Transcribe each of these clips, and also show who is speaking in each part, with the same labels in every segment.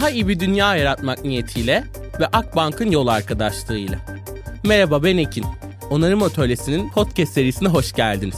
Speaker 1: Daha iyi bir dünya yaratmak niyetiyle ve Akbank'ın yol arkadaşlığıyla. Merhaba ben Ekin. Onarım Atölyesi'nin podcast serisine hoş geldiniz.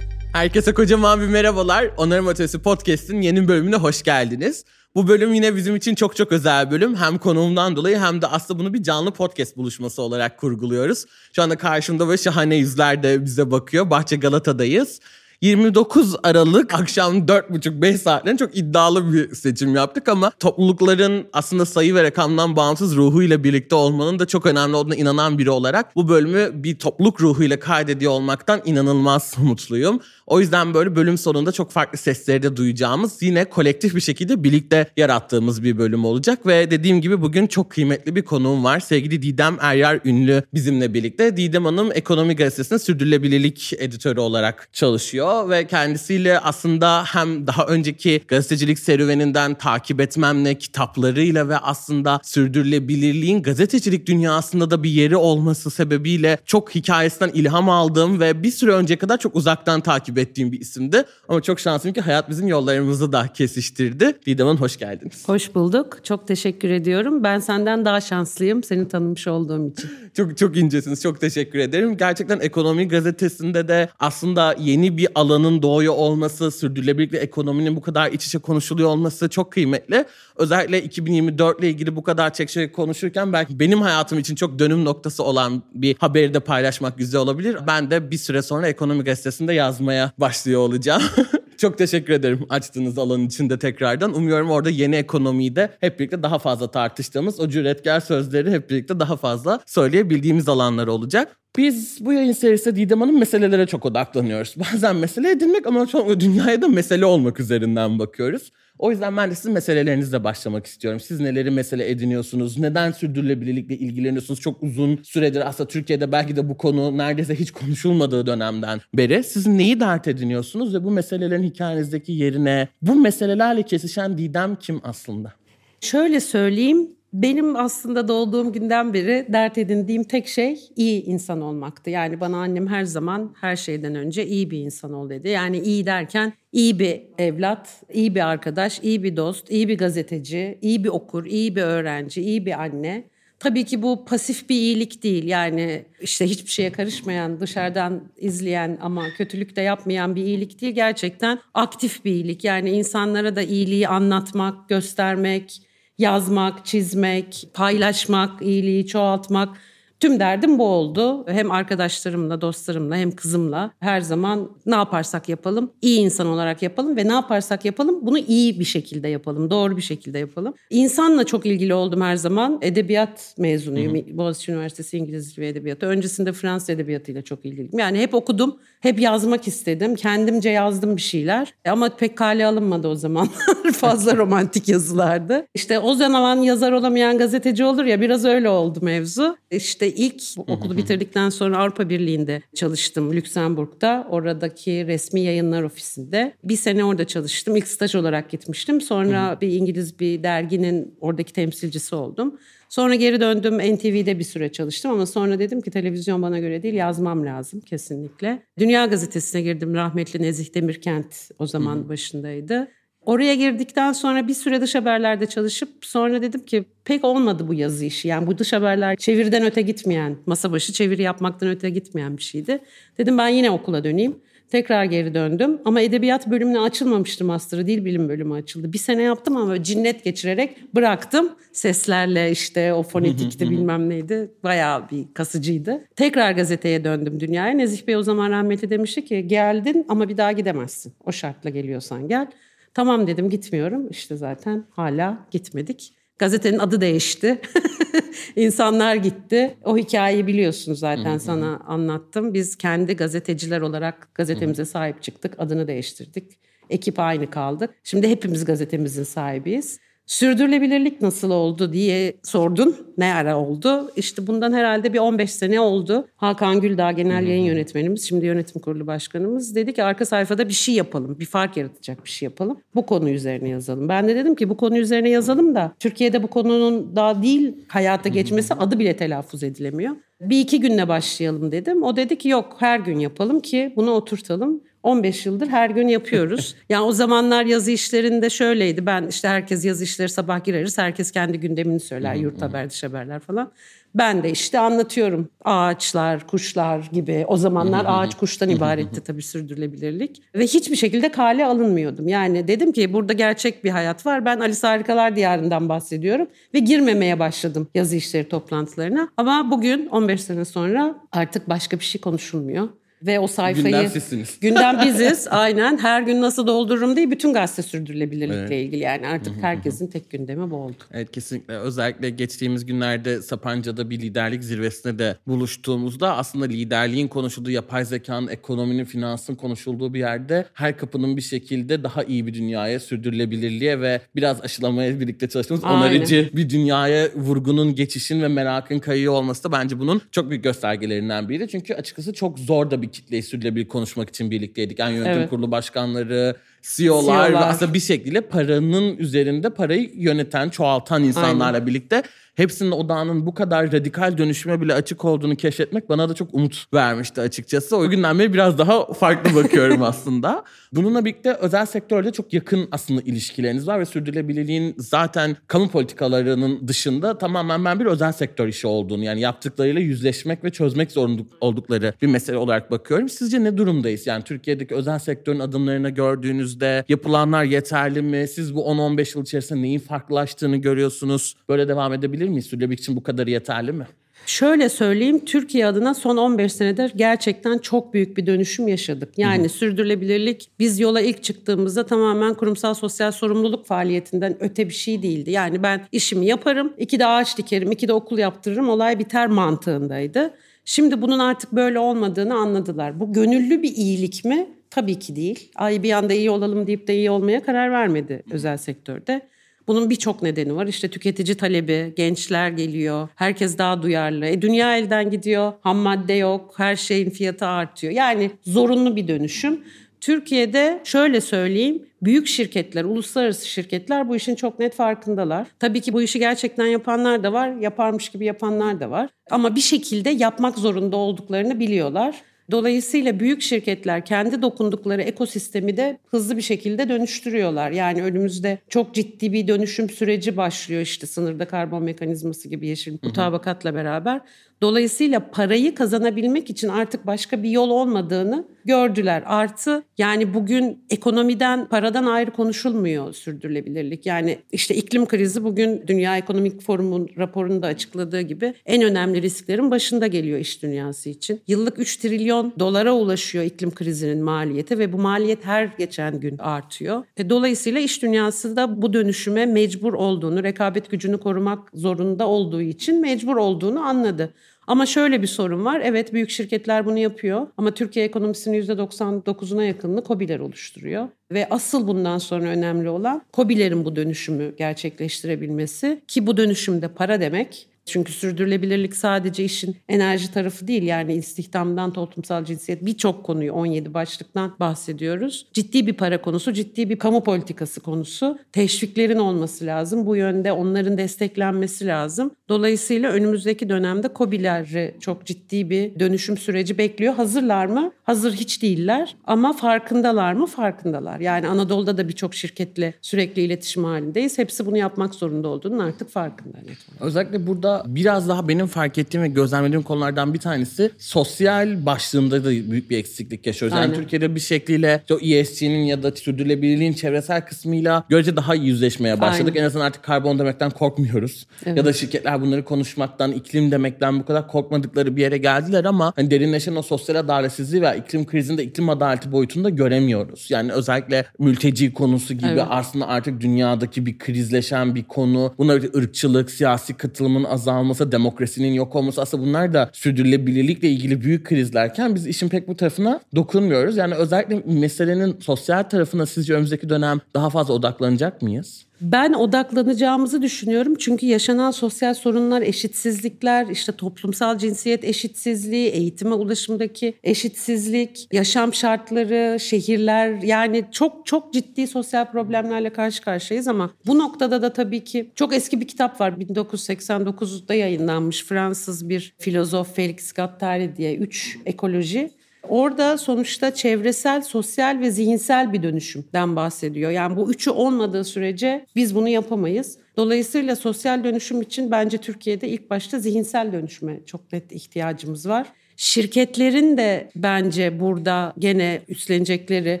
Speaker 1: Herkese kocaman bir merhabalar. Onarım Atölyesi Podcast'in yeni bölümüne hoş geldiniz. Bu bölüm yine bizim için çok çok özel bölüm. Hem konuğumdan dolayı hem de aslında bunu bir canlı podcast buluşması olarak kurguluyoruz. Şu anda karşımda böyle şahane yüzler de bize bakıyor. Bahçe Galata'dayız. 29 Aralık akşam 4.30-5 saatlerinde çok iddialı bir seçim yaptık ama toplulukların aslında sayı ve rakamdan bağımsız ruhuyla birlikte olmanın da çok önemli olduğuna inanan biri olarak bu bölümü bir topluluk ruhuyla kaydediyor olmaktan inanılmaz mutluyum. O yüzden böyle bölüm sonunda çok farklı sesleri de duyacağımız yine kolektif bir şekilde birlikte yarattığımız bir bölüm olacak ve dediğim gibi bugün çok kıymetli bir konuğum var. Sevgili Didem Eryar Ünlü bizimle birlikte. Didem Hanım Ekonomi Gazetesi'nin sürdürülebilirlik editörü olarak çalışıyor ve kendisiyle aslında hem daha önceki gazetecilik serüveninden takip etmemle kitaplarıyla ve aslında sürdürülebilirliğin gazetecilik dünyasında da bir yeri olması sebebiyle çok hikayesinden ilham aldığım ve bir süre önce kadar çok uzaktan takip takip ettiğim bir isimdi. Ama çok şanslıyım ki hayat bizim yollarımızı da kesiştirdi. Didem Hanım hoş geldiniz.
Speaker 2: Hoş bulduk. Çok teşekkür ediyorum. Ben senden daha şanslıyım seni tanımış olduğum için.
Speaker 1: çok çok incesiniz. Çok teşekkür ederim. Gerçekten Ekonomi Gazetesi'nde de aslında yeni bir alanın doğuyor olması, sürdürülebilirlik ekonominin bu kadar iç içe konuşuluyor olması çok kıymetli. Özellikle 2024 ile ilgili bu kadar çek konuşurken belki benim hayatım için çok dönüm noktası olan bir haberi de paylaşmak güzel olabilir. Ben de bir süre sonra Ekonomi Gazetesi'nde yazmaya başlıyor olacağım. Çok teşekkür ederim açtığınız alan için de tekrardan. Umuyorum orada yeni ekonomiyi de hep birlikte daha fazla tartıştığımız, o cüretkar sözleri hep birlikte daha fazla söyleyebildiğimiz alanlar olacak. Biz bu yayın serisinde Didem Hanım meselelere çok odaklanıyoruz. Bazen mesele edinmek ama çok dünyaya da mesele olmak üzerinden bakıyoruz. O yüzden ben de sizin meselelerinizle başlamak istiyorum. Siz neleri mesele ediniyorsunuz? Neden sürdürülebilirlikle ilgileniyorsunuz? Çok uzun süredir aslında Türkiye'de belki de bu konu neredeyse hiç konuşulmadığı dönemden beri. Siz neyi dert ediniyorsunuz ve bu meselelerin hikayenizdeki yerine bu meselelerle kesişen Didem kim aslında?
Speaker 2: Şöyle söyleyeyim, benim aslında doğduğum günden beri dert edindiğim tek şey iyi insan olmaktı. Yani bana annem her zaman her şeyden önce iyi bir insan ol dedi. Yani iyi derken iyi bir evlat, iyi bir arkadaş, iyi bir dost, iyi bir gazeteci, iyi bir okur, iyi bir öğrenci, iyi bir anne. Tabii ki bu pasif bir iyilik değil. Yani işte hiçbir şeye karışmayan, dışarıdan izleyen ama kötülük de yapmayan bir iyilik değil. Gerçekten aktif bir iyilik. Yani insanlara da iyiliği anlatmak, göstermek, yazmak, çizmek, paylaşmak, iyiliği çoğaltmak Tüm derdim bu oldu. Hem arkadaşlarımla, dostlarımla hem kızımla her zaman ne yaparsak yapalım, iyi insan olarak yapalım ve ne yaparsak yapalım bunu iyi bir şekilde yapalım, doğru bir şekilde yapalım. İnsanla çok ilgili oldum her zaman. Edebiyat mezunuyum. Hı hı. Boğaziçi Üniversitesi İngiliz ve Edebiyatı. Öncesinde Fransız Edebiyatı'yla çok ilgiliyim. Yani hep okudum, hep yazmak istedim. Kendimce yazdım bir şeyler. Ama pek kale alınmadı o zaman. Fazla romantik yazılardı. İşte o zaman yazar olamayan gazeteci olur ya biraz öyle oldu mevzu. İşte ilk okulu bitirdikten sonra Avrupa Birliği'nde çalıştım Lüksemburg'da. Oradaki resmi yayınlar ofisinde. Bir sene orada çalıştım. İlk staj olarak gitmiştim. Sonra bir İngiliz bir derginin oradaki temsilcisi oldum. Sonra geri döndüm NTV'de bir süre çalıştım ama sonra dedim ki televizyon bana göre değil yazmam lazım kesinlikle. Dünya Gazetesi'ne girdim rahmetli Nezih Demirkent o zaman başındaydı. Oraya girdikten sonra bir süre dış haberlerde çalışıp sonra dedim ki pek olmadı bu yazı işi. Yani bu dış haberler çeviriden öte gitmeyen, masa başı çeviri yapmaktan öte gitmeyen bir şeydi. Dedim ben yine okula döneyim. Tekrar geri döndüm ama edebiyat bölümüne açılmamıştı master'ı. Dil bilimi bölümü açıldı. Bir sene yaptım ama cinnet geçirerek bıraktım. Seslerle işte o fonetikti bilmem neydi. Bayağı bir kasıcıydı. Tekrar gazeteye döndüm dünyaya. Nezih Bey o zaman rahmetli demişti ki geldin ama bir daha gidemezsin. O şartla geliyorsan gel. Tamam dedim gitmiyorum. İşte zaten hala gitmedik. Gazetenin adı değişti. İnsanlar gitti. O hikayeyi biliyorsunuz zaten sana anlattım. Biz kendi gazeteciler olarak gazetemize sahip çıktık. Adını değiştirdik. Ekip aynı kaldı. Şimdi hepimiz gazetemizin sahibiyiz. Sürdürülebilirlik nasıl oldu diye sordun. Ne ara oldu? İşte bundan herhalde bir 15 sene oldu. Hakan Güldağ genel yayın yönetmenimiz, şimdi yönetim kurulu başkanımız dedi ki arka sayfada bir şey yapalım. Bir fark yaratacak bir şey yapalım. Bu konu üzerine yazalım. Ben de dedim ki bu konu üzerine yazalım da Türkiye'de bu konunun daha değil hayata geçmesi adı bile telaffuz edilemiyor. Bir iki günle başlayalım dedim. O dedi ki yok her gün yapalım ki bunu oturtalım. 15 yıldır her gün yapıyoruz. yani o zamanlar yazı işlerinde şöyleydi. Ben işte herkes yazı işleri sabah gireriz. Herkes kendi gündemini söyler. Yurt haber, dış haberler falan. Ben de işte anlatıyorum ağaçlar, kuşlar gibi. O zamanlar ağaç kuştan ibaretti tabii sürdürülebilirlik. Ve hiçbir şekilde kale alınmıyordum. Yani dedim ki burada gerçek bir hayat var. Ben Alice Harikalar Diyarı'ndan bahsediyorum. Ve girmemeye başladım yazı işleri toplantılarına. Ama bugün 15 sene sonra artık başka bir şey konuşulmuyor ve o sayfayı...
Speaker 1: Gündem sizsiniz.
Speaker 2: Gündem biziz aynen. Her gün nasıl doldururum değil bütün gazete sürdürülebilirlikle evet. ilgili. Yani artık herkesin tek gündemi bu oldu.
Speaker 1: Evet kesinlikle. Özellikle geçtiğimiz günlerde Sapanca'da bir liderlik zirvesine de buluştuğumuzda aslında liderliğin konuşulduğu, yapay zekanın, ekonominin, finansın konuşulduğu bir yerde her kapının bir şekilde daha iyi bir dünyaya, sürdürülebilirliğe ve biraz aşılamaya birlikte çalıştığımız Aynen. onarıcı bir dünyaya vurgunun, geçişin ve merakın kayıyor olması da bence bunun çok büyük göstergelerinden biri. Çünkü açıkçası çok zor da bir kitleyi sürdürülebilir konuşmak için birlikteydik. Yani yönetim evet. kurulu başkanları, CEO'lar, CEO'lar ve aslında bir şekilde paranın üzerinde parayı yöneten, çoğaltan insanlarla Aynen. birlikte hepsinin odağının bu kadar radikal dönüşüme bile açık olduğunu keşfetmek bana da çok umut vermişti açıkçası. O günden beri biraz daha farklı bakıyorum aslında. Bununla birlikte özel sektörde çok yakın aslında ilişkileriniz var ve sürdürülebilirliğin zaten kamu politikalarının dışında tamamen ben bir özel sektör işi olduğunu yani yaptıklarıyla yüzleşmek ve çözmek zorunda oldukları bir mesele olarak bakıyorum. Sizce ne durumdayız? Yani Türkiye'deki özel sektörün adımlarını gördüğünüzde yapılanlar yeterli mi? Siz bu 10-15 yıl içerisinde neyin farklılaştığını görüyorsunuz? Böyle devam edebilir diyebilir miyiz? Sürdürülebilirlik için bu kadar yeterli mi?
Speaker 2: Şöyle söyleyeyim Türkiye adına son 15 senedir gerçekten çok büyük bir dönüşüm yaşadık. Yani hı hı. sürdürülebilirlik biz yola ilk çıktığımızda tamamen kurumsal sosyal sorumluluk faaliyetinden öte bir şey değildi. Yani ben işimi yaparım, iki de ağaç dikerim, iki de okul yaptırırım olay biter mantığındaydı. Şimdi bunun artık böyle olmadığını anladılar. Bu gönüllü bir iyilik mi? Tabii ki değil. Ay bir anda iyi olalım deyip de iyi olmaya karar vermedi özel sektörde. Bunun birçok nedeni var. İşte tüketici talebi, gençler geliyor, herkes daha duyarlı. E, dünya elden gidiyor, ham madde yok, her şeyin fiyatı artıyor. Yani zorunlu bir dönüşüm. Türkiye'de şöyle söyleyeyim, büyük şirketler, uluslararası şirketler bu işin çok net farkındalar. Tabii ki bu işi gerçekten yapanlar da var, yaparmış gibi yapanlar da var. Ama bir şekilde yapmak zorunda olduklarını biliyorlar. Dolayısıyla büyük şirketler kendi dokundukları ekosistemi de hızlı bir şekilde dönüştürüyorlar. Yani önümüzde çok ciddi bir dönüşüm süreci başlıyor işte sınırda karbon mekanizması gibi yeşil mutabakatla beraber. Dolayısıyla parayı kazanabilmek için artık başka bir yol olmadığını gördüler. Artı yani bugün ekonomiden, paradan ayrı konuşulmuyor sürdürülebilirlik. Yani işte iklim krizi bugün Dünya Ekonomik Forum'un raporunda açıkladığı gibi en önemli risklerin başında geliyor iş dünyası için. Yıllık 3 trilyon dolara ulaşıyor iklim krizinin maliyeti ve bu maliyet her geçen gün artıyor. E, dolayısıyla iş dünyası da bu dönüşüme mecbur olduğunu, rekabet gücünü korumak zorunda olduğu için mecbur olduğunu anladı. Ama şöyle bir sorun var. Evet büyük şirketler bunu yapıyor ama Türkiye ekonomisinin %99'una yakınını COBİ'ler oluşturuyor. Ve asıl bundan sonra önemli olan COBİ'lerin bu dönüşümü gerçekleştirebilmesi ki bu dönüşümde para demek çünkü sürdürülebilirlik sadece işin enerji tarafı değil yani istihdamdan toplumsal cinsiyet birçok konuyu 17 başlıktan bahsediyoruz. Ciddi bir para konusu, ciddi bir kamu politikası konusu. Teşviklerin olması lazım. Bu yönde onların desteklenmesi lazım. Dolayısıyla önümüzdeki dönemde COBİ'leri çok ciddi bir dönüşüm süreci bekliyor. Hazırlar mı? Hazır hiç değiller ama farkındalar mı? Farkındalar. Yani Anadolu'da da birçok şirketle sürekli iletişim halindeyiz. Hepsi bunu yapmak zorunda olduğunun artık farkında.
Speaker 1: Özellikle burada biraz daha benim fark ettiğim ve gözlemlediğim konulardan bir tanesi sosyal başlığında da büyük bir eksiklik yaşıyoruz. Yani Aynen. Türkiye'de bir şekliyle o ESG'nin ya da sürdürülebilirliğin çevresel kısmıyla görece daha iyi yüzleşmeye başladık. Aynen. En azından artık karbon demekten korkmuyoruz. Evet. Ya da şirketler bunları konuşmaktan, iklim demekten bu kadar korkmadıkları bir yere geldiler ama hani derinleşen o sosyal adaletsizliği ve iklim krizinde iklim adaleti boyutunda göremiyoruz. Yani özellikle mülteci konusu gibi evet. aslında artık dünyadaki bir krizleşen bir konu. Bunlar ırkçılık, siyasi katılımın az azalması, demokrasinin yok olması aslında bunlar da sürdürülebilirlikle ilgili büyük krizlerken biz işin pek bu tarafına dokunmuyoruz. Yani özellikle meselenin sosyal tarafına sizce önümüzdeki dönem daha fazla odaklanacak mıyız?
Speaker 2: Ben odaklanacağımızı düşünüyorum. Çünkü yaşanan sosyal sorunlar, eşitsizlikler, işte toplumsal cinsiyet eşitsizliği, eğitime ulaşımdaki eşitsizlik, yaşam şartları, şehirler yani çok çok ciddi sosyal problemlerle karşı karşıyayız ama bu noktada da tabii ki çok eski bir kitap var. 1989'da yayınlanmış Fransız bir filozof Felix Guattari diye 3 ekoloji Orada sonuçta çevresel, sosyal ve zihinsel bir dönüşümden bahsediyor. Yani bu üçü olmadığı sürece biz bunu yapamayız. Dolayısıyla sosyal dönüşüm için bence Türkiye'de ilk başta zihinsel dönüşüme çok net ihtiyacımız var. Şirketlerin de bence burada gene üstlenecekleri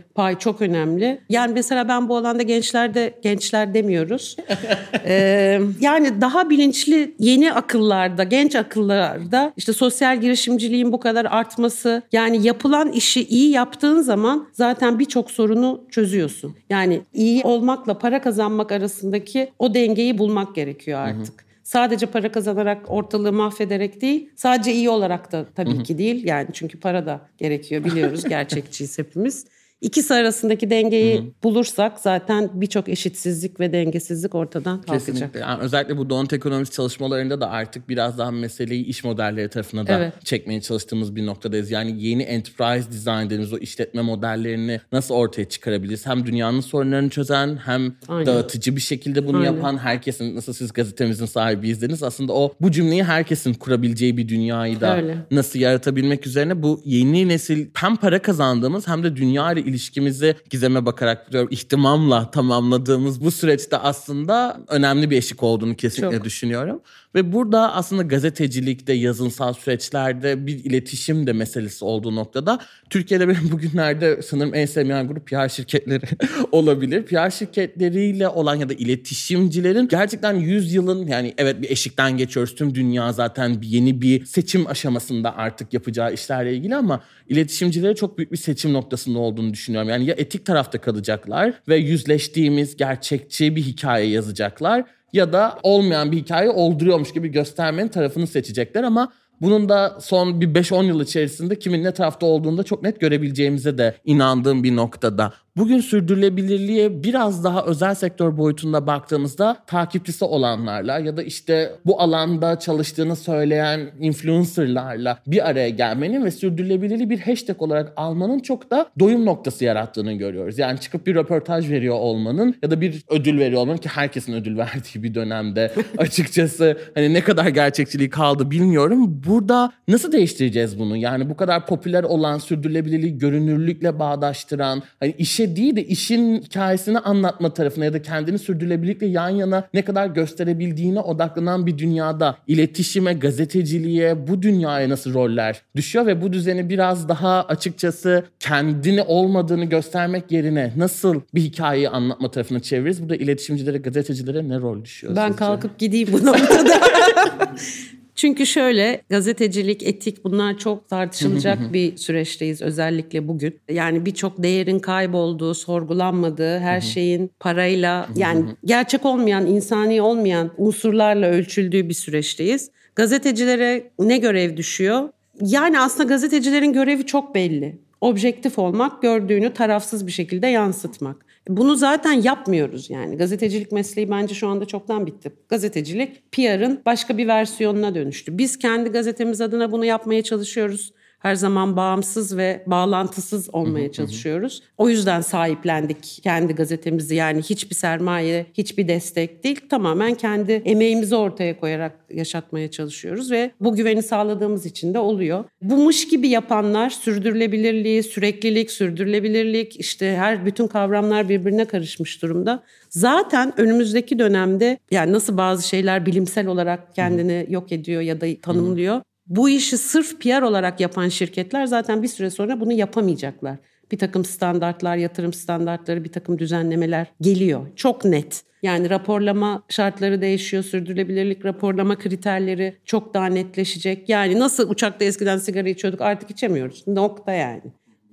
Speaker 2: pay çok önemli. Yani mesela ben bu alanda gençlerde gençler demiyoruz. ee, yani daha bilinçli yeni akıllarda, genç akıllarda işte sosyal girişimciliğin bu kadar artması yani yapılan işi iyi yaptığın zaman zaten birçok sorunu çözüyorsun. Yani iyi olmakla para kazanmak arasındaki o dengeyi bulmak gerekiyor artık. Hı hı. Sadece para kazanarak ortalığı mahvederek değil, sadece iyi olarak da tabii ki değil. Yani çünkü para da gerekiyor biliyoruz gerçekçiyiz hepimiz. İkisi arasındaki dengeyi Hı-hı. bulursak zaten birçok eşitsizlik ve dengesizlik ortadan kalkacak. Kesinlikle.
Speaker 1: Yani özellikle bu donut ekonomisi çalışmalarında da artık biraz daha meseleyi iş modelleri tarafına da evet. çekmeye çalıştığımız bir noktadayız. Yani yeni enterprise design dediğimiz o işletme modellerini nasıl ortaya çıkarabiliriz? Hem dünyanın sorunlarını çözen hem Aynen. dağıtıcı bir şekilde bunu Aynen. yapan herkesin nasıl siz gazetemizin sahibi izlediniz aslında o bu cümleyi herkesin kurabileceği bir dünyayı da Öyle. nasıl yaratabilmek üzerine bu yeni nesil hem para kazandığımız hem de dünya ile ilişkimizi gizeme bakarak diyorum ihtimamla tamamladığımız bu süreçte aslında önemli bir eşik olduğunu kesinlikle Çok. düşünüyorum. Ve burada aslında gazetecilikte, yazınsal süreçlerde bir iletişim de meselesi olduğu noktada Türkiye'de benim bugünlerde sanırım en sevmeyen grup PR şirketleri olabilir. PR şirketleriyle olan ya da iletişimcilerin gerçekten 100 yılın yani evet bir eşikten geçiyoruz. Tüm dünya zaten yeni bir seçim aşamasında artık yapacağı işlerle ilgili ama iletişimcilere çok büyük bir seçim noktasında olduğunu düşünüyorum. Yani ya etik tarafta kalacaklar ve yüzleştiğimiz gerçekçi bir hikaye yazacaklar ya da olmayan bir hikaye olduruyormuş gibi göstermenin tarafını seçecekler ama bunun da son bir 5-10 yıl içerisinde kimin ne tarafta olduğunu da çok net görebileceğimize de inandığım bir noktada. Bugün sürdürülebilirliğe biraz daha özel sektör boyutunda baktığımızda takipçisi olanlarla ya da işte bu alanda çalıştığını söyleyen influencerlarla bir araya gelmenin ve sürdürülebilirliği bir hashtag olarak almanın çok da doyum noktası yarattığını görüyoruz. Yani çıkıp bir röportaj veriyor olmanın ya da bir ödül veriyor olmanın ki herkesin ödül verdiği bir dönemde açıkçası hani ne kadar gerçekçiliği kaldı bilmiyorum. Burada nasıl değiştireceğiz bunu? Yani bu kadar popüler olan sürdürülebilirliği görünürlükle bağdaştıran hani işe işe değil de işin hikayesini anlatma tarafına ya da kendini sürdürülebilirlikle yan yana ne kadar gösterebildiğine odaklanan bir dünyada iletişime, gazeteciliğe, bu dünyaya nasıl roller düşüyor ve bu düzeni biraz daha açıkçası kendini olmadığını göstermek yerine nasıl bir hikayeyi anlatma tarafına çeviririz? Burada iletişimcilere, gazetecilere ne rol düşüyor?
Speaker 2: Ben
Speaker 1: sizce?
Speaker 2: kalkıp gideyim bu noktada. Çünkü şöyle gazetecilik, etik bunlar çok tartışılacak bir süreçteyiz özellikle bugün. Yani birçok değerin kaybolduğu, sorgulanmadığı, her şeyin parayla yani gerçek olmayan, insani olmayan unsurlarla ölçüldüğü bir süreçteyiz. Gazetecilere ne görev düşüyor? Yani aslında gazetecilerin görevi çok belli. Objektif olmak, gördüğünü tarafsız bir şekilde yansıtmak. Bunu zaten yapmıyoruz yani. Gazetecilik mesleği bence şu anda çoktan bitti. Gazetecilik PR'ın başka bir versiyonuna dönüştü. Biz kendi gazetemiz adına bunu yapmaya çalışıyoruz her zaman bağımsız ve bağlantısız olmaya çalışıyoruz. O yüzden sahiplendik kendi gazetemizi. Yani hiçbir sermaye, hiçbir destek değil. Tamamen kendi emeğimizi ortaya koyarak yaşatmaya çalışıyoruz ve bu güveni sağladığımız için de oluyor. Bu mış gibi yapanlar sürdürülebilirliği, süreklilik, sürdürülebilirlik işte her bütün kavramlar birbirine karışmış durumda. Zaten önümüzdeki dönemde yani nasıl bazı şeyler bilimsel olarak kendini yok ediyor ya da tanımlıyor bu işi sırf PR olarak yapan şirketler zaten bir süre sonra bunu yapamayacaklar. Bir takım standartlar, yatırım standartları, bir takım düzenlemeler geliyor. Çok net. Yani raporlama şartları değişiyor, sürdürülebilirlik raporlama kriterleri çok daha netleşecek. Yani nasıl uçakta eskiden sigara içiyorduk artık içemiyoruz. Nokta yani.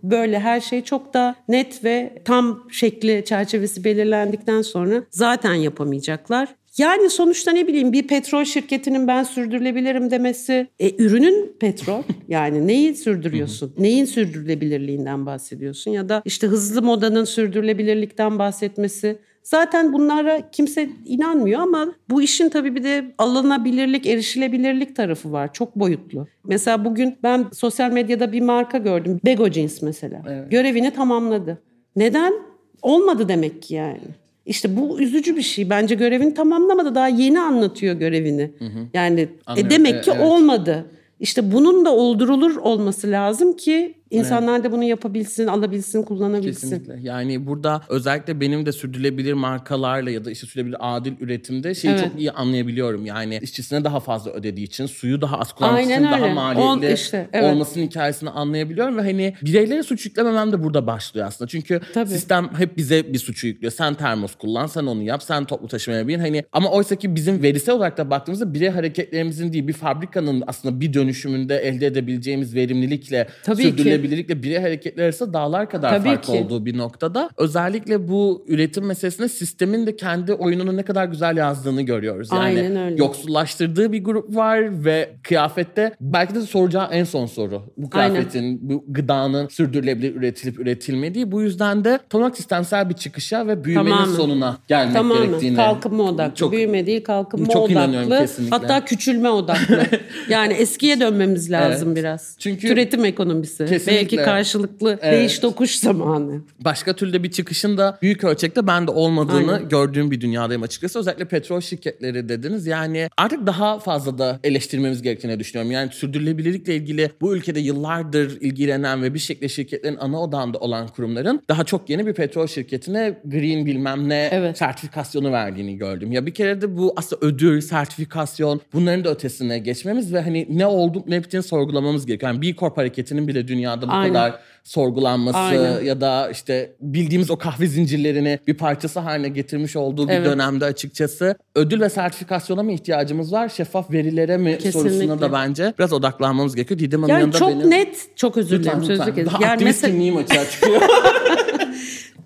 Speaker 2: Böyle her şey çok da net ve tam şekli çerçevesi belirlendikten sonra zaten yapamayacaklar. Yani sonuçta ne bileyim bir petrol şirketinin ben sürdürülebilirim demesi e, ürünün petrol yani neyi sürdürüyorsun? Neyin sürdürülebilirliğinden bahsediyorsun ya da işte hızlı modanın sürdürülebilirlikten bahsetmesi Zaten bunlara kimse inanmıyor ama bu işin tabii bir de alınabilirlik, erişilebilirlik tarafı var. Çok boyutlu. Mesela bugün ben sosyal medyada bir marka gördüm. Bego Jeans mesela. Evet. Görevini tamamladı. Neden? Olmadı demek ki yani. İşte bu üzücü bir şey. Bence görevini tamamlamadı. Daha yeni anlatıyor görevini. Hı hı. Yani e, demek ki evet. olmadı. İşte bunun da oldurulur olması lazım ki İnsanlar evet. da bunu yapabilsin, alabilsin, kullanabilsin.
Speaker 1: Kesinlikle. Yani burada özellikle benim de sürdürülebilir markalarla ya da işte sürdürülebilir adil üretimde şeyi evet. çok iyi anlayabiliyorum. Yani işçisine daha fazla ödediği için, suyu daha az kullanmak için daha maliyetli işte, evet. olmasının hikayesini anlayabiliyorum ve hani bireylere suç yüklememem de burada başlıyor aslında. Çünkü Tabii. sistem hep bize bir suçu yüklüyor. Sen termos kullan, sen onu yap, sen toplu taşımaya bin. Hani ama oysa ki bizim verisel olarak da baktığımızda birey hareketlerimizin değil bir fabrikanın aslında bir dönüşümünde elde edebileceğimiz verimlilikle Tabii sürdürülebilirlikle birey hareketleri arasında dağlar kadar Tabii fark ki. olduğu bir noktada özellikle bu üretim meselesinde sistemin de kendi oyununu ne kadar güzel yazdığını görüyoruz. Yani Aynen öyle. yoksullaştırdığı bir grup var ve kıyafette belki de soracağı en son soru. Bu kıyafetin, Aynen. bu gıdanın sürdürülebilir üretilip üretilmediği. Bu yüzden de tam sistemsel bir çıkışa ve büyümenin Tamamen. sonuna gelmek Tamamen. gerektiğini.
Speaker 2: Kalkınma odaklı. Çok, Büyüme değil kalkınma çok odaklı. inanıyorum kesinlikle. Hatta küçülme odaklı. yani eskiye dönmemiz lazım evet. biraz. Çünkü Türetim ekonomisi. Kesinlikle. Belki karşılıklı evet. değiş tokuş zamanı.
Speaker 1: Başka türlü bir çıkışın da büyük ölçekte bende olmadığını Aynen. gördüğüm bir dünyadayım açıkçası. Özellikle petrol şirketleri dediniz. Yani artık daha fazla da eleştirmemiz gerektiğini düşünüyorum. Yani sürdürülebilirlikle ilgili bu ülkede yıllardır ilgilenen ve bir şekilde şirketlerin ana odağında olan kurumların daha çok yeni bir petrol şirketine green bilmem ne evet. sertifikasyonu verdiğini gördüm. Ya bir kere de bu aslında ödül, sertifikasyon bunların da ötesine geçmemiz ve hani ne oldu ne bittiğini sorgulamamız gerekiyor. Yani B Corp hareketinin bile dünyada bu Aynen. kadar sorgulanması Aynen. ya da işte bildiğimiz o kahve zincirlerini bir parçası haline getirmiş olduğu bir evet. dönemde açıkçası ödül ve sertifikasyona mı ihtiyacımız var? Şeffaf verilere mi Kesinlikle. sorusuna da bence biraz odaklanmamız gerekiyor. Didem Hanım
Speaker 2: yani
Speaker 1: yanında
Speaker 2: çok
Speaker 1: benim...
Speaker 2: net, çok özür dilerim sözlük
Speaker 1: Daha yani aktivist mesela... kimliğim açığa çıkıyor.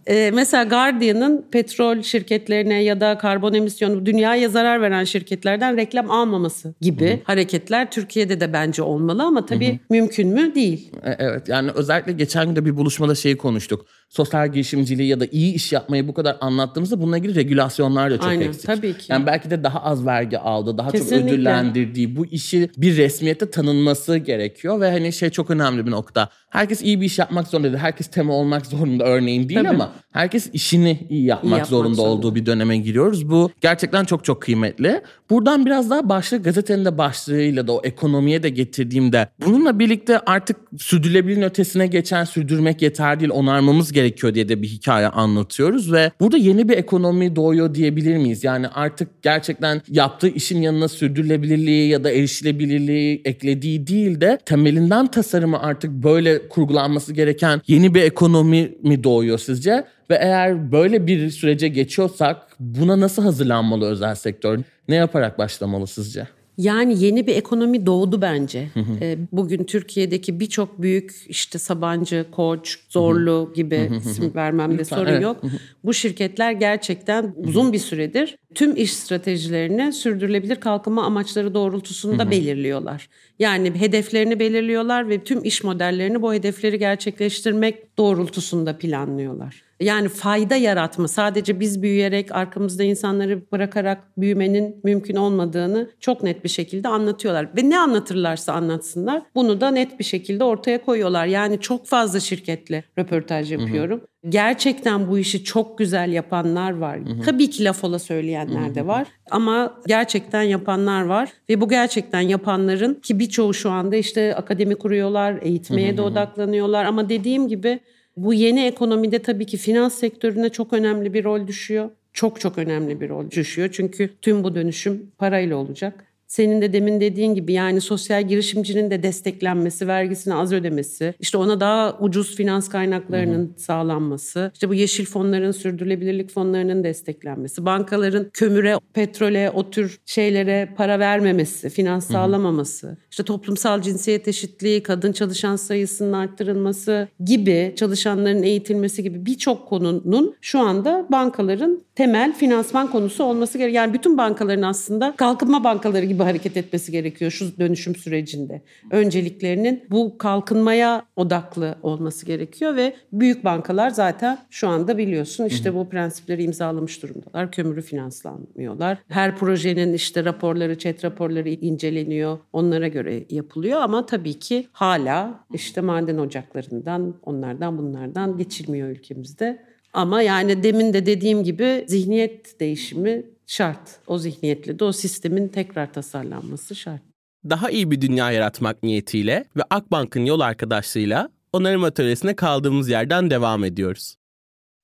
Speaker 2: Ee, mesela Guardian'ın petrol şirketlerine ya da karbon emisyonu dünyaya zarar veren şirketlerden reklam almaması gibi Hı-hı. hareketler Türkiye'de de bence olmalı ama tabii Hı-hı. mümkün mü? Değil.
Speaker 1: E, evet yani özellikle geçen gün de bir buluşmada şeyi konuştuk. Sosyal girişimciliği ya da iyi iş yapmayı bu kadar anlattığımızda bununla ilgili regülasyonlar da çok Aynen, eksik.
Speaker 2: Tabii ki.
Speaker 1: Yani belki de daha az vergi aldı, daha Kesinlikle. çok ödüllendirdiği bu işi bir resmiyete tanınması gerekiyor ve hani şey çok önemli bir nokta. Herkes iyi bir iş yapmak zorunda değil. Herkes tema olmak zorunda örneğin değil Tabii. ama herkes işini iyi yapmak, iyi yapmak zorunda, zorunda olduğu bir döneme giriyoruz. Bu gerçekten çok çok kıymetli. Buradan biraz daha başlık gazetenin de başlığıyla da o ekonomiye de getirdiğimde bununla birlikte artık sürdürülebilirliğin ötesine geçen sürdürmek yeter değil onarmamız gerekiyor diye de bir hikaye anlatıyoruz ve burada yeni bir ekonomi doğuyor diyebilir miyiz? Yani artık gerçekten yaptığı işin yanına sürdürülebilirliği ya da erişilebilirliği eklediği değil de temelinden tasarımı artık böyle kurgulanması gereken yeni bir ekonomi mi doğuyor sizce? Ve eğer böyle bir sürece geçiyorsak buna nasıl hazırlanmalı özel sektör? Ne yaparak başlamalı sizce?
Speaker 2: Yani yeni bir ekonomi doğdu bence. Ee, bugün Türkiye'deki birçok büyük işte Sabancı, Koç, Zorlu gibi isim vermemde sorun evet. yok. Bu şirketler gerçekten uzun bir süredir tüm iş stratejilerini sürdürülebilir kalkınma amaçları doğrultusunda belirliyorlar. Yani hedeflerini belirliyorlar ve tüm iş modellerini bu hedefleri gerçekleştirmek doğrultusunda planlıyorlar. Yani fayda yaratma sadece biz büyüyerek arkamızda insanları bırakarak büyümenin mümkün olmadığını çok net bir şekilde anlatıyorlar. Ve ne anlatırlarsa anlatsınlar bunu da net bir şekilde ortaya koyuyorlar. Yani çok fazla şirketle röportaj yapıyorum. Hı hı gerçekten bu işi çok güzel yapanlar var. Hı hı. Tabii ki laf ola söyleyenler hı hı. de var ama gerçekten yapanlar var ve bu gerçekten yapanların ki birçoğu şu anda işte akademi kuruyorlar, eğitmeye hı hı. de odaklanıyorlar ama dediğim gibi bu yeni ekonomide tabii ki finans sektörüne çok önemli bir rol düşüyor. Çok çok önemli bir rol düşüyor. Çünkü tüm bu dönüşüm parayla olacak. Senin de demin dediğin gibi yani sosyal girişimcinin de desteklenmesi, vergisini az ödemesi, işte ona daha ucuz finans kaynaklarının Hı-hı. sağlanması, işte bu yeşil fonların, sürdürülebilirlik fonlarının desteklenmesi, bankaların kömüre, petrole, o tür şeylere para vermemesi, finans sağlamaması, Hı-hı. işte toplumsal cinsiyet eşitliği, kadın çalışan sayısının arttırılması gibi, çalışanların eğitilmesi gibi birçok konunun şu anda bankaların temel finansman konusu olması gerekiyor. Yani bütün bankaların aslında kalkınma bankaları gibi hareket etmesi gerekiyor şu dönüşüm sürecinde. Önceliklerinin bu kalkınmaya odaklı olması gerekiyor ve büyük bankalar zaten şu anda biliyorsun işte bu prensipleri imzalamış durumdalar. Kömürü finanslanmıyorlar. Her projenin işte raporları, chat raporları inceleniyor. Onlara göre yapılıyor ama tabii ki hala işte maden ocaklarından, onlardan bunlardan geçilmiyor ülkemizde. Ama yani demin de dediğim gibi zihniyet değişimi şart. O zihniyetle de o sistemin tekrar tasarlanması şart.
Speaker 3: Daha iyi bir dünya yaratmak niyetiyle ve Akbank'ın yol arkadaşlığıyla
Speaker 1: onarım atölyesine kaldığımız yerden devam ediyoruz.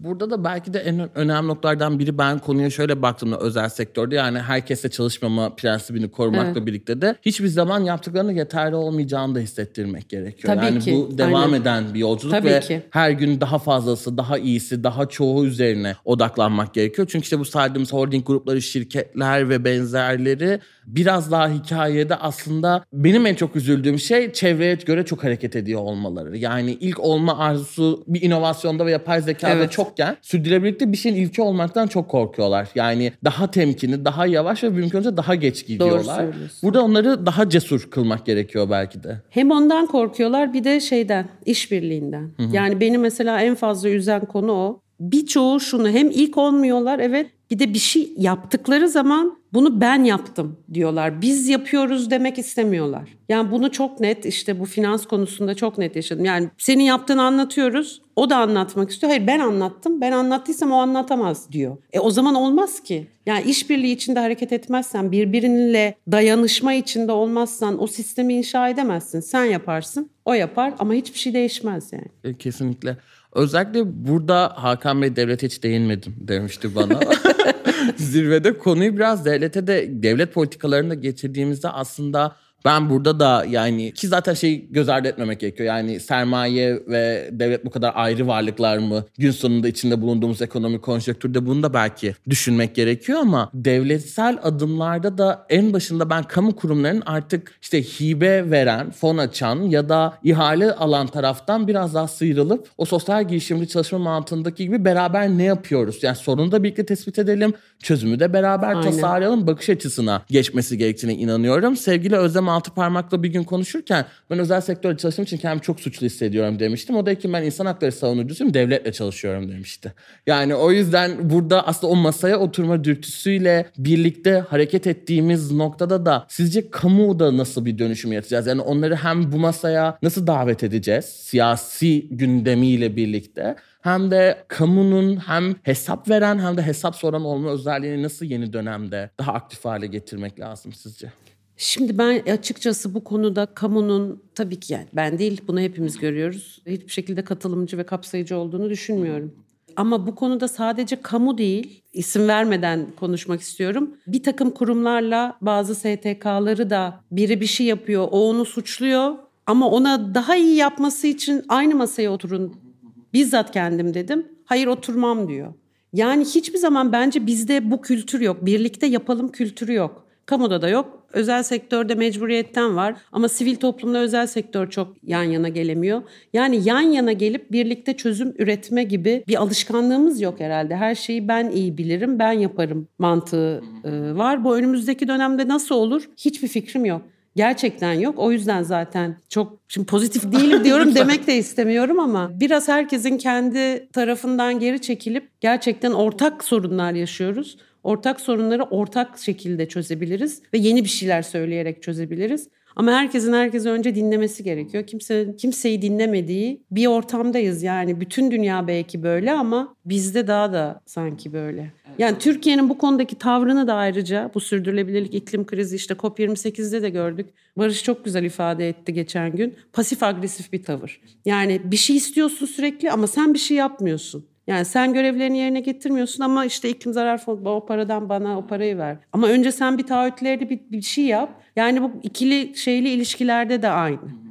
Speaker 1: Burada da belki de en önemli noktalardan biri ben konuya şöyle baktığımda özel sektörde yani herkesle çalışmama prensibini korumakla evet. birlikte de hiçbir zaman yaptıklarının yeterli olmayacağını da hissettirmek gerekiyor. Tabii yani ki. bu devam Aynen. eden bir yolculuk Tabii ve ki. her gün daha fazlası, daha iyisi, daha çoğu üzerine odaklanmak gerekiyor. Çünkü işte bu saydığımız holding grupları, şirketler ve benzerleri biraz daha hikayede aslında benim en çok üzüldüğüm şey çevreye göre çok hareket ediyor olmaları. Yani ilk olma arzusu bir inovasyonda ve yapay zekada evet. çokken sürdürülebilirlikte bir şeyin ilki olmaktan çok korkuyorlar. Yani daha temkinli, daha yavaş ve mümkünse daha geç gidiyorlar. Burada onları daha cesur kılmak gerekiyor belki de.
Speaker 2: Hem ondan korkuyorlar bir de şeyden, işbirliğinden. Hı hı. Yani beni mesela en fazla üzen konu o. Birçoğu şunu hem ilk olmuyorlar evet bir de bir şey yaptıkları zaman bunu ben yaptım diyorlar. Biz yapıyoruz demek istemiyorlar. Yani bunu çok net işte bu finans konusunda çok net yaşadım. Yani senin yaptığını anlatıyoruz. O da anlatmak istiyor. Hayır ben anlattım. Ben anlattıysam o anlatamaz diyor. E o zaman olmaz ki. Yani işbirliği içinde hareket etmezsen, birbirininle dayanışma içinde olmazsan o sistemi inşa edemezsin. Sen yaparsın, o yapar ama hiçbir şey değişmez yani.
Speaker 1: E, kesinlikle. Özellikle burada Hakan Bey devlete hiç değinmedim demişti bana. Zirvede konuyu biraz devlete de devlet politikalarını da getirdiğimizde aslında ben burada da yani ki zaten şey göz ardı etmemek gerekiyor. Yani sermaye ve devlet bu kadar ayrı varlıklar mı? Gün sonunda içinde bulunduğumuz ekonomik konjonktürde bunu da belki düşünmek gerekiyor ama devletsel adımlarda da en başında ben kamu kurumlarının artık işte hibe veren, fon açan ya da ihale alan taraftan biraz daha sıyrılıp o sosyal girişimci çalışma mantığındaki gibi beraber ne yapıyoruz? Yani sorunu da birlikte tespit edelim, çözümü de beraber Aynen. tasarlayalım bakış açısına geçmesi gerektiğine inanıyorum. Sevgili Özlem altı parmakla bir gün konuşurken ben özel sektörde çalıştığım için kendimi çok suçlu hissediyorum demiştim. O da ki ben insan hakları savunucusuyum devletle çalışıyorum demişti. Yani o yüzden burada aslında o masaya oturma dürtüsüyle birlikte hareket ettiğimiz noktada da sizce kamuda nasıl bir dönüşüm yaratacağız? Yani onları hem bu masaya nasıl davet edeceğiz siyasi gündemiyle birlikte hem de kamunun hem hesap veren hem de hesap soran olma özelliğini nasıl yeni dönemde daha aktif hale getirmek lazım sizce?
Speaker 2: Şimdi ben açıkçası bu konuda kamunun tabii ki yani ben değil bunu hepimiz görüyoruz. Hiçbir şekilde katılımcı ve kapsayıcı olduğunu düşünmüyorum. Ama bu konuda sadece kamu değil, isim vermeden konuşmak istiyorum. Bir takım kurumlarla bazı STK'ları da biri bir şey yapıyor, o onu suçluyor. Ama ona daha iyi yapması için aynı masaya oturun. Bizzat kendim dedim. Hayır oturmam diyor. Yani hiçbir zaman bence bizde bu kültür yok. Birlikte yapalım kültürü yok. Kamuda da yok, özel sektörde mecburiyetten var ama sivil toplumla özel sektör çok yan yana gelemiyor. Yani yan yana gelip birlikte çözüm üretme gibi bir alışkanlığımız yok herhalde. Her şeyi ben iyi bilirim, ben yaparım mantığı e, var. Bu önümüzdeki dönemde nasıl olur? Hiçbir fikrim yok. Gerçekten yok. O yüzden zaten çok şimdi pozitif değilim diyorum demek de istemiyorum ama biraz herkesin kendi tarafından geri çekilip gerçekten ortak sorunlar yaşıyoruz. Ortak sorunları ortak şekilde çözebiliriz ve yeni bir şeyler söyleyerek çözebiliriz. Ama herkesin herkese önce dinlemesi gerekiyor. Kimse kimseyi dinlemediği bir ortamdayız yani. Bütün dünya belki böyle ama bizde daha da sanki böyle. Yani Türkiye'nin bu konudaki tavrını da ayrıca bu sürdürülebilirlik iklim krizi işte COP28'de de gördük. Barış çok güzel ifade etti geçen gün. Pasif agresif bir tavır. Yani bir şey istiyorsun sürekli ama sen bir şey yapmıyorsun. Yani sen görevlerini yerine getirmiyorsun ama işte iklim zarar fonu o paradan bana o parayı ver. Ama önce sen bir taahhütlerini bir, bir şey yap. Yani bu ikili şeyli ilişkilerde de aynı.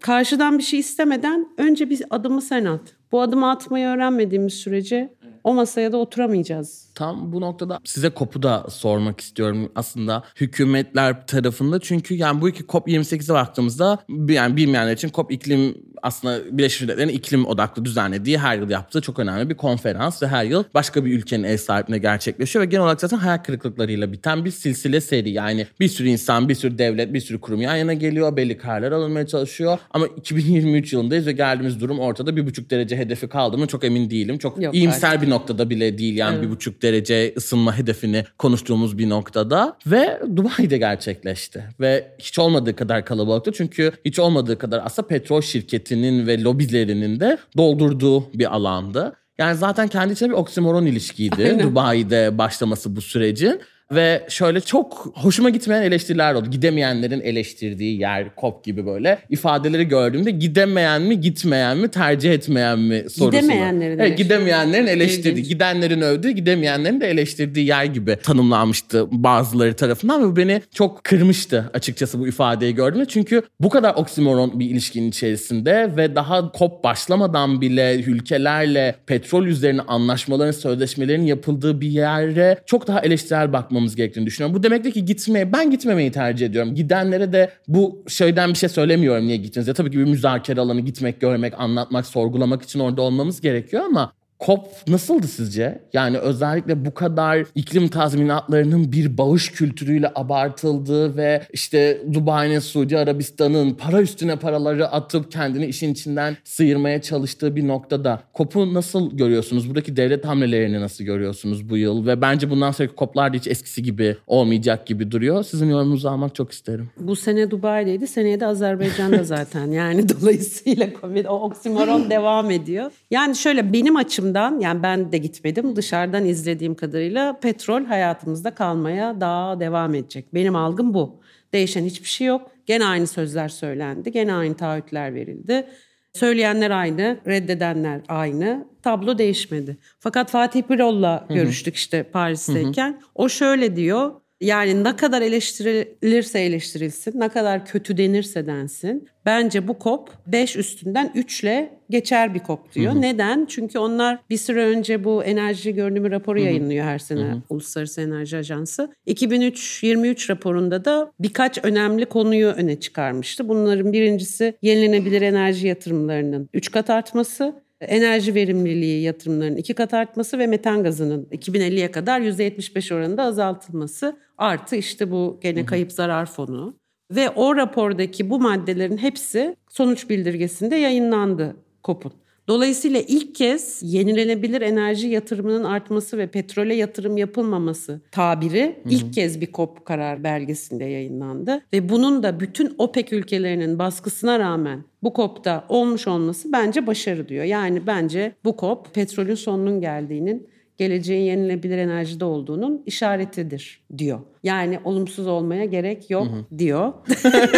Speaker 2: Karşıdan bir şey istemeden önce bir adımı sen at. Bu adımı atmayı öğrenmediğimiz sürece o masaya da oturamayacağız.
Speaker 1: Tam bu noktada size COP'u da sormak istiyorum aslında hükümetler tarafında. Çünkü yani bu iki COP28'e baktığımızda yani bilmeyenler için COP iklim aslında Birleşmiş Milletler'in iklim odaklı düzenlediği her yıl yaptığı çok önemli bir konferans ve her yıl başka bir ülkenin ev sahipliğine gerçekleşiyor ve genel olarak zaten hayal kırıklıklarıyla biten bir silsile seri. Yani bir sürü insan, bir sürü devlet, bir sürü kurum yan yana geliyor, belli kararlar alınmaya çalışıyor ama 2023 yılındayız ve geldiğimiz durum ortada bir buçuk derece hedefi kaldı mı çok emin değilim. Çok Yok, iyimser artık. bir noktada bile değil yani evet. bir buçuk derece ısınma hedefini konuştuğumuz bir noktada ve Dubai'de gerçekleşti ve hiç olmadığı kadar kalabalıktı çünkü hiç olmadığı kadar aslında petrol şirketi şirketinin ve lobilerinin de doldurduğu bir alandı. Yani zaten kendi içinde bir oksimoron ilişkiydi Aynen. Dubai'de başlaması bu sürecin. Ve şöyle çok hoşuma gitmeyen eleştiriler oldu. Gidemeyenlerin eleştirdiği yer, kop gibi böyle ifadeleri gördüğümde gidemeyen mi, gitmeyen mi, tercih etmeyen mi sorusunu.
Speaker 2: Gidemeyenlerin
Speaker 1: evet, gidemeyenlerin eleştirdiği,
Speaker 2: İlginç.
Speaker 1: gidenlerin övdüğü, gidemeyenlerin de eleştirdiği yer gibi tanımlanmıştı bazıları tarafından ve bu beni çok kırmıştı açıkçası bu ifadeyi gördüğümde. Çünkü bu kadar oksimoron bir ilişkinin içerisinde ve daha kop başlamadan bile ülkelerle petrol üzerine anlaşmaların, sözleşmelerin yapıldığı bir yere çok daha eleştirel bakmamız gerektiğini düşünüyorum. Bu demektir ki gitmeye, ben gitmemeyi tercih ediyorum. Gidenlere de bu şeyden bir şey söylemiyorum niye gittiniz. Ya tabii ki bir müzakere alanı gitmek, görmek, anlatmak, sorgulamak için orada olmamız gerekiyor ama COP nasıldı sizce? Yani özellikle bu kadar iklim tazminatlarının bir bağış kültürüyle abartıldığı ve işte Dubai'nin, Suudi Arabistan'ın para üstüne paraları atıp kendini işin içinden sıyırmaya çalıştığı bir noktada COP'u nasıl görüyorsunuz? Buradaki devlet hamlelerini nasıl görüyorsunuz bu yıl? Ve bence bundan sonraki COP'lar da hiç eskisi gibi olmayacak gibi duruyor. Sizin yorumunuzu almak çok isterim.
Speaker 2: Bu sene Dubai'deydi. Seneye de Azerbaycan'da zaten. Yani dolayısıyla Covid, o oksimoron devam ediyor. Yani şöyle benim açımdan yani ben de gitmedim. Dışarıdan izlediğim kadarıyla petrol hayatımızda kalmaya daha devam edecek. Benim algım bu. Değişen hiçbir şey yok. Gene aynı sözler söylendi. Gene aynı taahhütler verildi. Söyleyenler aynı, reddedenler aynı. Tablo değişmedi. Fakat Fatih Birol'la görüştük işte Paris'teyken. O şöyle diyor. Yani ne kadar eleştirilirse eleştirilsin, ne kadar kötü denirse densin. Bence bu kop 5 üstünden 3 ile geçer bir kop diyor. Neden? Çünkü onlar bir süre önce bu enerji görünümü raporu yayınlıyor her sene Uluslararası Enerji Ajansı. 2003-23 raporunda da birkaç önemli konuyu öne çıkarmıştı. Bunların birincisi yenilenebilir enerji yatırımlarının 3 kat artması enerji verimliliği yatırımlarının iki kat artması ve metan gazının 2050'ye kadar %75 oranında azaltılması artı işte bu gene kayıp zarar fonu. Ve o rapordaki bu maddelerin hepsi sonuç bildirgesinde yayınlandı KOP'un. Dolayısıyla ilk kez yenilenebilir enerji yatırımının artması ve petrole yatırım yapılmaması tabiri ilk kez bir KOP karar belgesinde yayınlandı. Ve bunun da bütün OPEC ülkelerinin baskısına rağmen bu KOP'ta olmuş olması bence başarı diyor. Yani bence bu KOP petrolün sonunun geldiğinin geleceğin yenilebilir enerjide olduğunun işaretidir diyor. Yani olumsuz olmaya gerek yok diyor.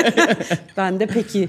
Speaker 2: ben de peki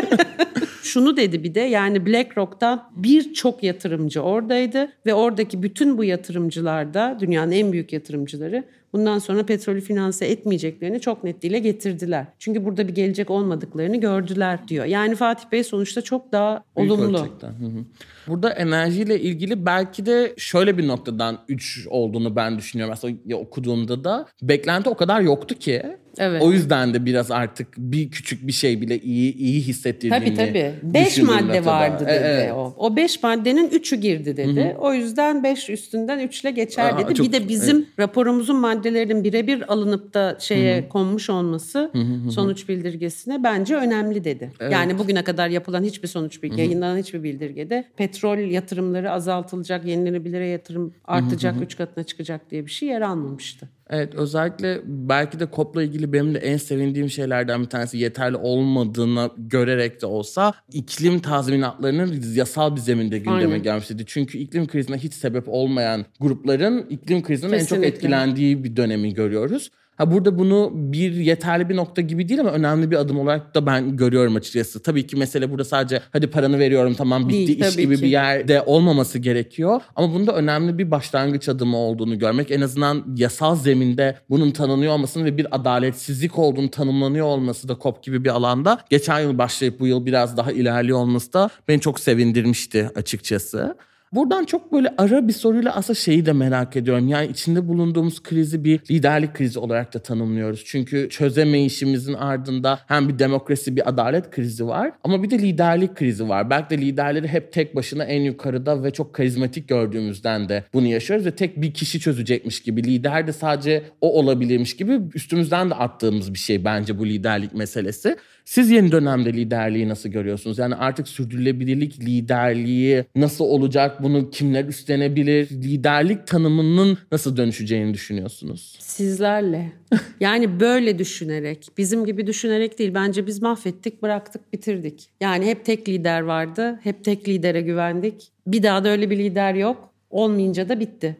Speaker 2: şunu dedi bir de yani BlackRock'tan birçok yatırımcı oradaydı ve oradaki bütün bu yatırımcılar da dünyanın en büyük yatırımcıları bundan sonra petrolü finanse etmeyeceklerini çok net dile getirdiler. Çünkü burada bir gelecek olmadıklarını gördüler diyor. Yani Fatih Bey sonuçta çok daha
Speaker 1: Büyük
Speaker 2: olumlu.
Speaker 1: ölçekten. Hı hı. Burada enerjiyle ilgili belki de şöyle bir noktadan 3 olduğunu ben düşünüyorum. Aslında okuduğumda da beklenti o kadar yoktu ki.
Speaker 2: Evet.
Speaker 1: O yüzden de biraz artık bir küçük bir şey bile iyi iyi hissettirdiğini
Speaker 2: Tabii tabii. Beş madde
Speaker 1: noktada.
Speaker 2: vardı dedi
Speaker 1: E, evet.
Speaker 2: o. O beş maddenin üçü girdi dedi. O yüzden beş üstünden üçle geçer
Speaker 1: Aa,
Speaker 2: dedi.
Speaker 1: çok-
Speaker 2: bir de bizim raporumuzun maddelerinin birebir alınıp da şeye konmuş olması sonuç bildirgesine bence önemli dedi. Yani bugüne kadar yapılan hiçbir sonuç bilgi, yayınlanan hiçbir bildirgede petrol yatırımları azaltılacak, yenilenebilire yatırım artacak, üç katına çıkacak diye bir şey yer almamıştı.
Speaker 1: Evet özellikle belki de COP'la ilgili benim de en sevindiğim şeylerden bir tanesi yeterli olmadığını görerek de olsa iklim tazminatlarının yasal bir zeminde gündeme
Speaker 2: Aynen.
Speaker 1: gelmişti. Çünkü iklim krizine hiç sebep olmayan grupların iklim krizinin en çok etkilendiği bir dönemi görüyoruz. Ha burada bunu bir yeterli bir nokta gibi değil ama önemli bir adım olarak da ben görüyorum açıkçası. Tabii ki mesele burada sadece hadi paranı veriyorum tamam bitti
Speaker 2: Değil,
Speaker 1: iş gibi
Speaker 2: ki.
Speaker 1: bir yerde olmaması gerekiyor. Ama bunda önemli bir başlangıç adımı olduğunu görmek en azından yasal zeminde bunun tanınıyor olmasının ve bir adaletsizlik olduğunu tanımlanıyor olması da COP gibi bir alanda geçen yıl başlayıp bu yıl biraz daha ilerliyor olması da beni çok sevindirmişti açıkçası. Buradan çok böyle ara bir soruyla aslında şeyi de merak ediyorum. Yani içinde bulunduğumuz krizi bir liderlik krizi olarak da tanımlıyoruz. Çünkü çözemeyişimizin ardında hem bir demokrasi bir adalet krizi var ama bir de liderlik krizi var. Belki de liderleri hep tek başına en yukarıda ve çok karizmatik gördüğümüzden de bunu yaşıyoruz ve tek bir kişi çözecekmiş gibi lider de sadece o olabilirmiş gibi üstümüzden de attığımız bir şey bence bu liderlik meselesi. Siz yeni dönemde liderliği nasıl görüyorsunuz? Yani artık sürdürülebilirlik liderliği nasıl olacak? Bunu kimler üstlenebilir? Liderlik tanımının nasıl dönüşeceğini düşünüyorsunuz?
Speaker 2: Sizlerle. Yani böyle düşünerek, bizim gibi düşünerek değil. Bence biz mahvettik, bıraktık, bitirdik. Yani hep tek lider vardı, hep tek lidere güvendik. Bir daha da öyle bir lider yok. Olmayınca da bitti.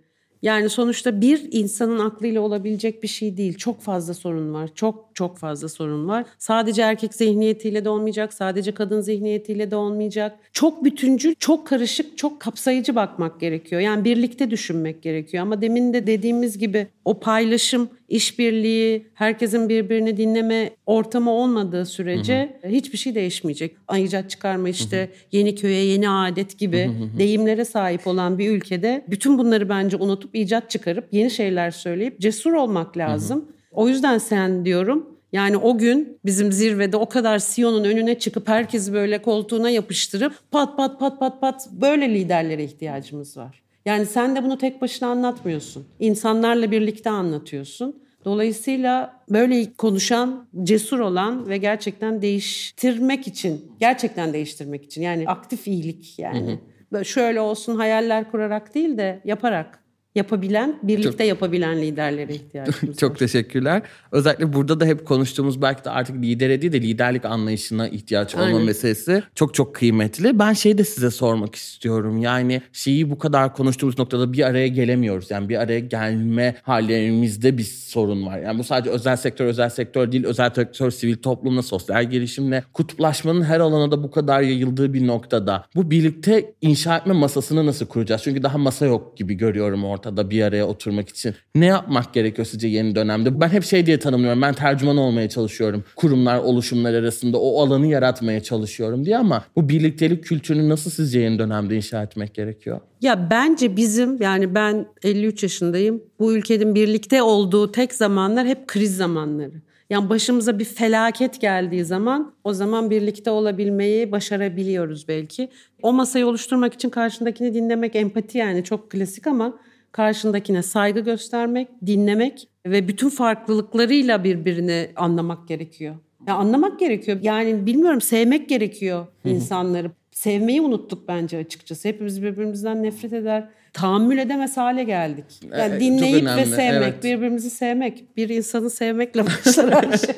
Speaker 2: Yani sonuçta bir insanın aklıyla olabilecek bir şey değil. Çok fazla sorun var. Çok çok fazla sorun var. Sadece erkek zihniyetiyle de olmayacak. Sadece kadın zihniyetiyle de olmayacak. Çok bütüncül, çok karışık, çok kapsayıcı bakmak gerekiyor. Yani birlikte düşünmek gerekiyor. Ama demin de dediğimiz gibi o paylaşım, işbirliği, herkesin birbirini dinleme ortamı olmadığı sürece hı hı. hiçbir şey değişmeyecek. Icat çıkarma işte hı hı. yeni köye yeni adet gibi hı hı. deyimlere sahip olan bir ülkede bütün bunları bence unutup icat çıkarıp yeni şeyler söyleyip cesur olmak lazım. Hı hı. O yüzden sen diyorum yani o gün bizim zirvede o kadar Siyon'un önüne çıkıp herkesi böyle koltuğuna yapıştırıp pat pat pat pat pat böyle liderlere ihtiyacımız var. Yani sen de bunu tek başına anlatmıyorsun. İnsanlarla birlikte anlatıyorsun. Dolayısıyla böyle konuşan, cesur olan ve gerçekten değiştirmek için, gerçekten değiştirmek için yani aktif iyilik yani. Hı hı. Böyle şöyle olsun hayaller kurarak değil de yaparak yapabilen, birlikte çok, yapabilen liderlere ihtiyacımız var.
Speaker 1: Çok teşekkürler. Özellikle burada da hep konuştuğumuz belki de artık lidere değil de liderlik anlayışına ihtiyaç olma Aynen. meselesi çok çok kıymetli. Ben şey de size sormak istiyorum. Yani şeyi bu kadar konuştuğumuz noktada bir araya gelemiyoruz. Yani bir araya gelme hallerimizde bir sorun var. Yani bu sadece özel sektör, özel sektör değil, özel sektör, sivil toplumla, sosyal gelişimle, kutuplaşmanın her alana da bu kadar yayıldığı bir noktada bu birlikte inşa etme masasını nasıl kuracağız? Çünkü daha masa yok gibi görüyorum ortada ortada bir araya oturmak için ne yapmak gerekiyor sizce yeni dönemde? Ben hep şey diye tanımlıyorum. Ben tercüman olmaya çalışıyorum. Kurumlar, oluşumlar arasında o alanı yaratmaya çalışıyorum diye ama bu birliktelik kültürünü nasıl sizce yeni dönemde inşa etmek gerekiyor?
Speaker 2: Ya bence bizim yani ben 53 yaşındayım. Bu ülkenin birlikte olduğu tek zamanlar hep kriz zamanları. Yani başımıza bir felaket geldiği zaman o zaman birlikte olabilmeyi başarabiliyoruz belki. O masayı oluşturmak için karşındakini dinlemek empati yani çok klasik ama karşındakine saygı göstermek, dinlemek ve bütün farklılıklarıyla birbirini anlamak gerekiyor. Ya anlamak gerekiyor. Yani bilmiyorum sevmek gerekiyor insanları. Sevmeyi unuttuk bence açıkçası. Hepimiz birbirimizden nefret eder tahammül edemez hale geldik. Yani ee, dinleyip ve sevmek, evet. birbirimizi sevmek. Bir insanı sevmekle başlar her şey.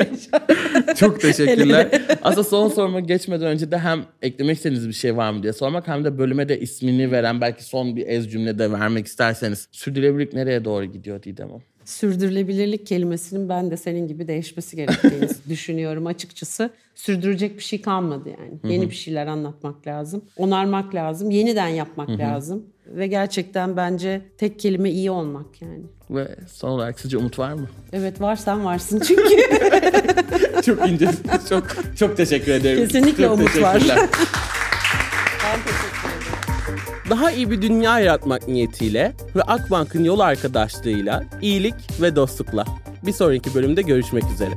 Speaker 1: Çok teşekkürler. Aslında son soruma geçmeden önce de hem eklemek istediğiniz bir şey var mı diye sormak hem de bölüme de ismini veren belki son bir ez cümle de vermek isterseniz. Sürdürülebilirlik nereye doğru gidiyor Didem Hanım?
Speaker 2: Sürdürülebilirlik kelimesinin ben de senin gibi değişmesi gerektiğini düşünüyorum açıkçası. Sürdürecek bir şey kalmadı yani. Hı-hı. Yeni bir şeyler anlatmak lazım. Onarmak lazım. Yeniden yapmak Hı-hı. lazım. Ve gerçekten bence tek kelime iyi olmak yani.
Speaker 1: Ve son olarak sizce umut var mı?
Speaker 2: Evet var sen varsın çünkü.
Speaker 1: çok ince. Çok çok teşekkür ederim.
Speaker 2: Kesinlikle
Speaker 1: çok
Speaker 2: umut var.
Speaker 1: Daha iyi bir dünya yaratmak niyetiyle ve Akbank'ın yol arkadaşlığıyla iyilik ve dostlukla. Bir sonraki bölümde görüşmek üzere.